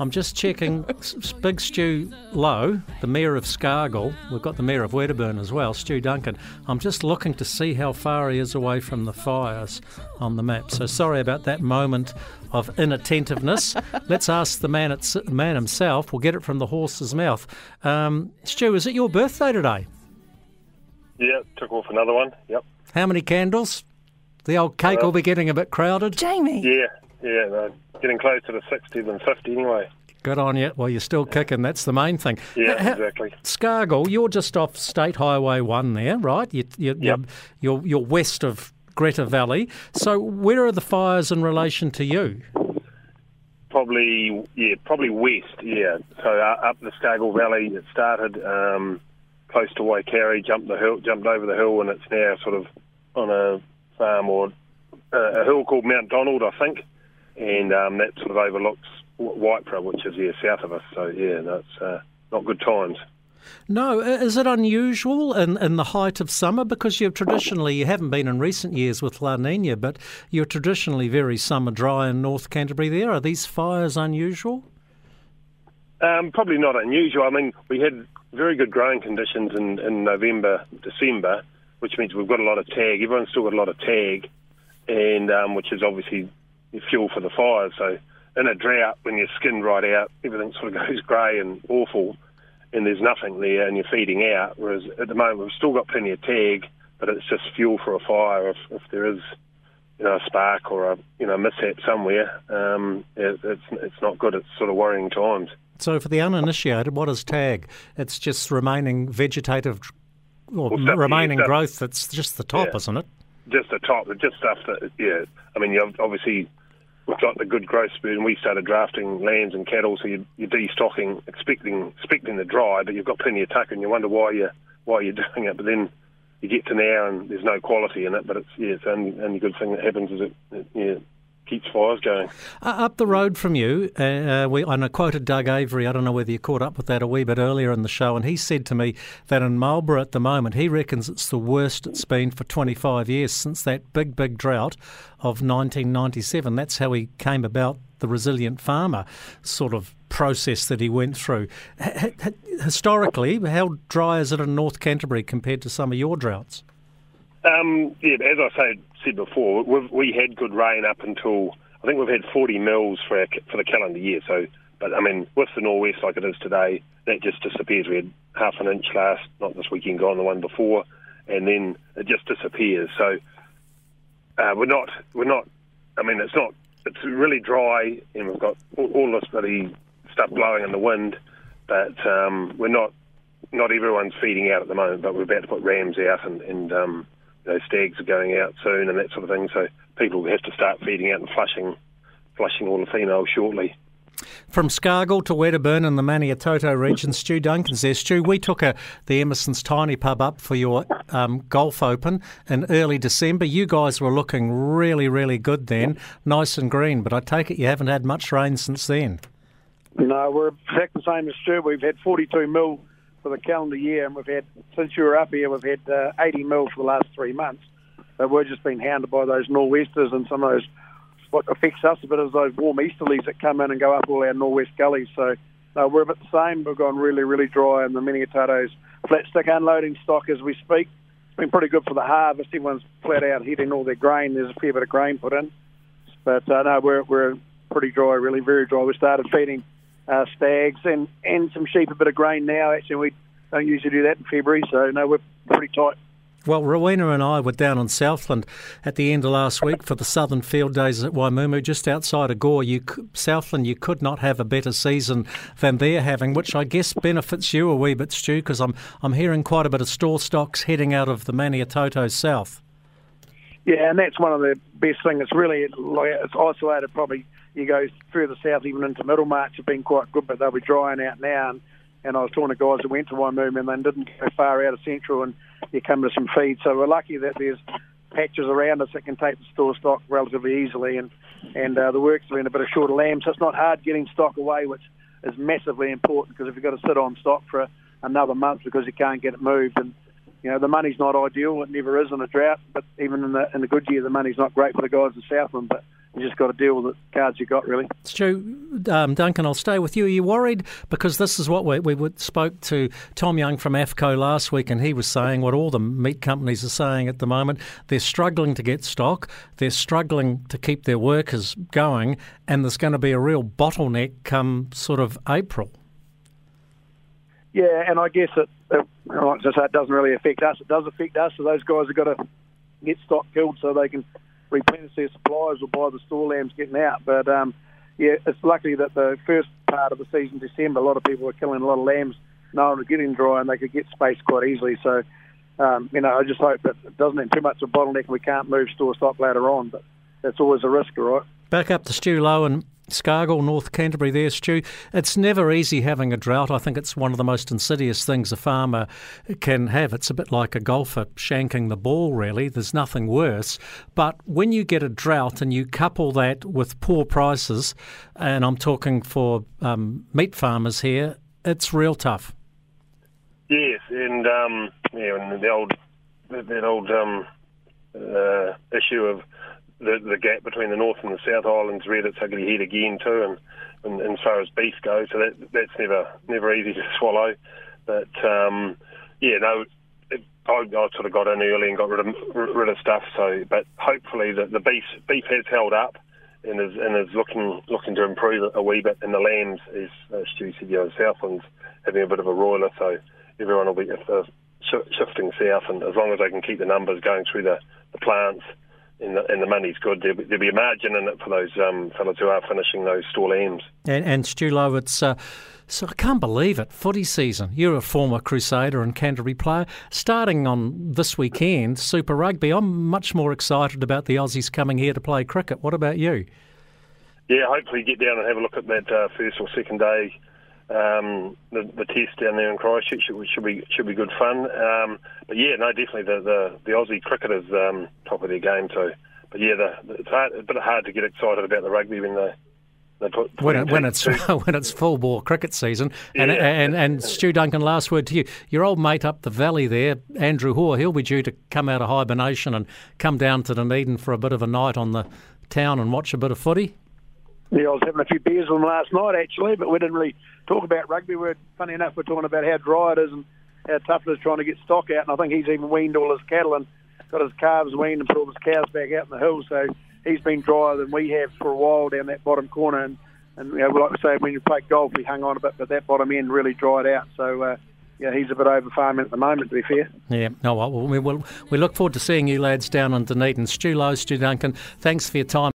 I'm just checking Big Stu Loe, the Mayor of Scargill. We've got the Mayor of Wedderburn as well, Stu Duncan. I'm just looking to see how far he is away from the fires on the map. So sorry about that moment of inattentiveness. Let's ask the man, it's, man himself. We'll get it from the horse's mouth. Um, Stu, is it your birthday today? Yeah, took off another one. Yep. How many candles? The old cake will be getting a bit crowded. Jamie. Yeah, yeah, no, getting closer to 60 than 50 anyway. Good on you. Well, you're still kicking. That's the main thing. Yeah, exactly. Scargill, you're just off State Highway 1 there, right? You, you, Yep. you're, you're, you're west of Greta Valley. So where are the fires in relation to you? Probably, yeah, probably west, yeah. So uh, up the Scargill Valley, it started um, close to Waikari, jumped the hill, jumped over the hill, and it's now sort of on a farm or uh, a hill called Mount Donald, I think, and um, that sort of overlooks Wh- Waipara, which is yeah south of us. So yeah, that's uh, not good times. No, is it unusual in, in the height of summer? Because you've traditionally, you haven't been in recent years with La Nina, but you're traditionally very summer dry in North Canterbury there. Are these fires unusual? Um, probably not unusual. I mean, we had very good growing conditions in, in November, December, which means we've got a lot of tag. Everyone's still got a lot of tag, and um, which is obviously fuel for the fire. So in a drought, when you're skinned right out, everything sort of goes grey and awful, and there's nothing there, and you're feeding out. Whereas at the moment, we've still got plenty of tag, but it's just fuel for a fire if, if there is you know, a spark or a you know mishap somewhere, um, it, it's it's not good. It's sort of worrying times. So, for the uninitiated, what is tag? It's just remaining vegetative, or Well, stuff- remaining stuff- growth that's just the top, Yeah. isn't it? just the top, just stuff that, yeah. I mean, you obviously we've got the good growth spurt, and we started drafting lambs and cattle, so you're, you're destocking, expecting expecting the dry, but you've got plenty of tuck, and you wonder why you why you're doing it. But then you get to now, and there's no quality in it. But it's yeah, it's the only only good thing that happens is it, it yeah keeps fires going. Uh, up the road from you, uh, uh, we, and I quoted Doug Avery. I don't know whether you caught up with that a wee bit earlier in the show, and he said to me that in Marlborough at the moment, he reckons it's the worst it's been for 25 years since that big, big drought of 1997. That's how he came about the resilient farmer sort of process that he went through. H- historically, how dry is it in North Canterbury compared to some of your droughts? Um, yeah, as I said, said before, we've, we had good rain up until I think we've had 40 mils for our, for the calendar year. So, but I mean, with the nor'west like it is today, that just disappears. We had half an inch last, not this weekend, gone the one before, and then it just disappears. So uh, we're not, we're not. I mean, it's not. It's really dry, and we've got all, all this bloody stuff blowing in the wind, but um, we're not. Not everyone's feeding out at the moment, but we're about to put rams out, and, and um, you know, stags are going out soon, and that sort of thing. So people have to start feeding out and flushing, flushing all the females shortly. From Scargill to Wedderburn in the Maniototo region, Stu Duncan's there. Stu, we took a, the Emerson's Tiny Pub up for your um, golf open in early December. You guys were looking really, really good then, nice and green, but I take it you haven't had much rain since then. No, we're exactly the same as Stu. We've had 42 mil for the calendar year, and we've had since you were up here, we've had uh, 80 mil for the last three months. So we're just being hounded by those nor'westers and some of those. What affects us a bit is those warm easterlies that come in and go up all our nor'west gullies. So no, we're a bit the same. We've gone really, really dry, and the Maniototo's flat stick unloading stock as we speak. It's been pretty good for the harvest. Everyone's flat out hitting all their grain. There's a fair bit of grain put in, but uh, no, we're we're pretty dry, really very dry. We started feeding uh, stags and, and some sheep a bit of grain now. Actually, we don't usually do that in February, so no, we're pretty tight. Well, Rowena and I were down on Southland at the end of last week for the Southern Field Days at Waimumu, just outside of Gore. You, Southland, you could not have a better season than they're having, which I guess benefits you a wee bit, Stu, because I'm I'm hearing quite a bit of store stocks heading out of the Maniototo south. Yeah, and that's one of the best things. It's really like it's isolated. Probably you go further south, even into Middlemarch, have been quite good, but they'll be drying out now. And, and I was talking to guys that went to Waimumu and they didn't go far out of Central, and you come to some feed. So we're lucky that there's patches around us that can take the store stock relatively easily, and and uh, the work's been a bit of shorter lamb, so it's not hard getting stock away, which is massively important because if you've got to sit on stock for another month because you can't get it moved, and you know the money's not ideal, it never is in a drought, but even in the in the good year, the money's not great for the guys in Southland. But you just got to deal with the cards you got, really. Stu, um, Duncan, I'll stay with you. Are you worried? Because this is what we, we spoke to Tom Young from AFFCO last week, and he was saying what all the meat companies are saying at the moment. They're struggling to get stock, they're struggling to keep their workers going, and there's going to be a real bottleneck come sort of April. Yeah, and I guess it, it, I say, it doesn't really affect us. It does affect us, so those guys have got to get stock killed so they can replenish their supplies or buy the store lambs getting out. But um, yeah, it's lucky that the first part of the season, December, a lot of people were killing a lot of lambs, knowing it getting dry, and they could get space quite easily. So, um, you know, I just hope that it doesn't have too much of a bottleneck and we can't move store stock later on. But that's always a risk, right? Back up to Stu Loe and Scargill, North Canterbury there, Stu. It's never easy having a drought. I think it's one of the most insidious things a farmer can have. It's a bit like a golfer shanking the ball, really. There's nothing worse. But when you get a drought and you couple that with poor prices, and I'm talking for um, meat farmers here, it's real tough. Yes, and um, yeah, and the old that old um, uh, issue of the, the gap between the North and the South Islands reared its ugly head again too, and, and, as far as beef goes, so that that's never never easy to swallow. But um, yeah, no, it, I, I sort of got in early and got rid of rid of stuff. So, but hopefully the, the beef beef has held up and is and is looking looking to improve a wee bit. And the lambs, as uh, Stu said, you know, Southlands having a bit of a roiler, so everyone will be if they're shifting south, and as long as they can keep the numbers going through the, the plants and the, and the money's good. There'll be, there'll be, a margin in it for those um, fellas who are finishing those store lambs. And, and Stu Loe, it's uh, so I can't believe it. Footy season. You're a former Crusader and Canterbury player. Starting on this weekend, Super Rugby. I'm much more excited about the Aussies coming here to play cricket. What about you? Yeah, hopefully get down and have a look at that uh, first or second day um, the, the test down there in Christchurch should, should be should be good fun. Um, but yeah, no, definitely the the, the Aussie cricketers um, top of their game too. But yeah, the, it's hard, a bit hard to get excited about the rugby when they. They put, when, it, when it's when it's full bore cricket season, and, yeah. and and Stu Duncan, last word to you. Your old mate up the valley there, Andrew Hoare, he'll be due to come out of hibernation and come down to Dunedin for a bit of a night on the town and watch a bit of footy. Yeah, I was having a few beers with him last night actually, but we didn't really talk about rugby. We're funny enough, we're talking about how dry it is and how tough it is trying to get stock out. And I think he's even weaned all his cattle and got his calves weaned and put all his cows back out in the hills. So he's been drier than we have for a while down that bottom corner. And, and you know, like I say, when you play golf, we hung on a bit, but that bottom end really dried out. So. Uh, yeah, he's a bit over farming at the moment, to be fair. Yeah, no, well, we, we, we look forward to seeing you lads down on Dunedin. Stu Loe, Stu Duncan, thanks for your time.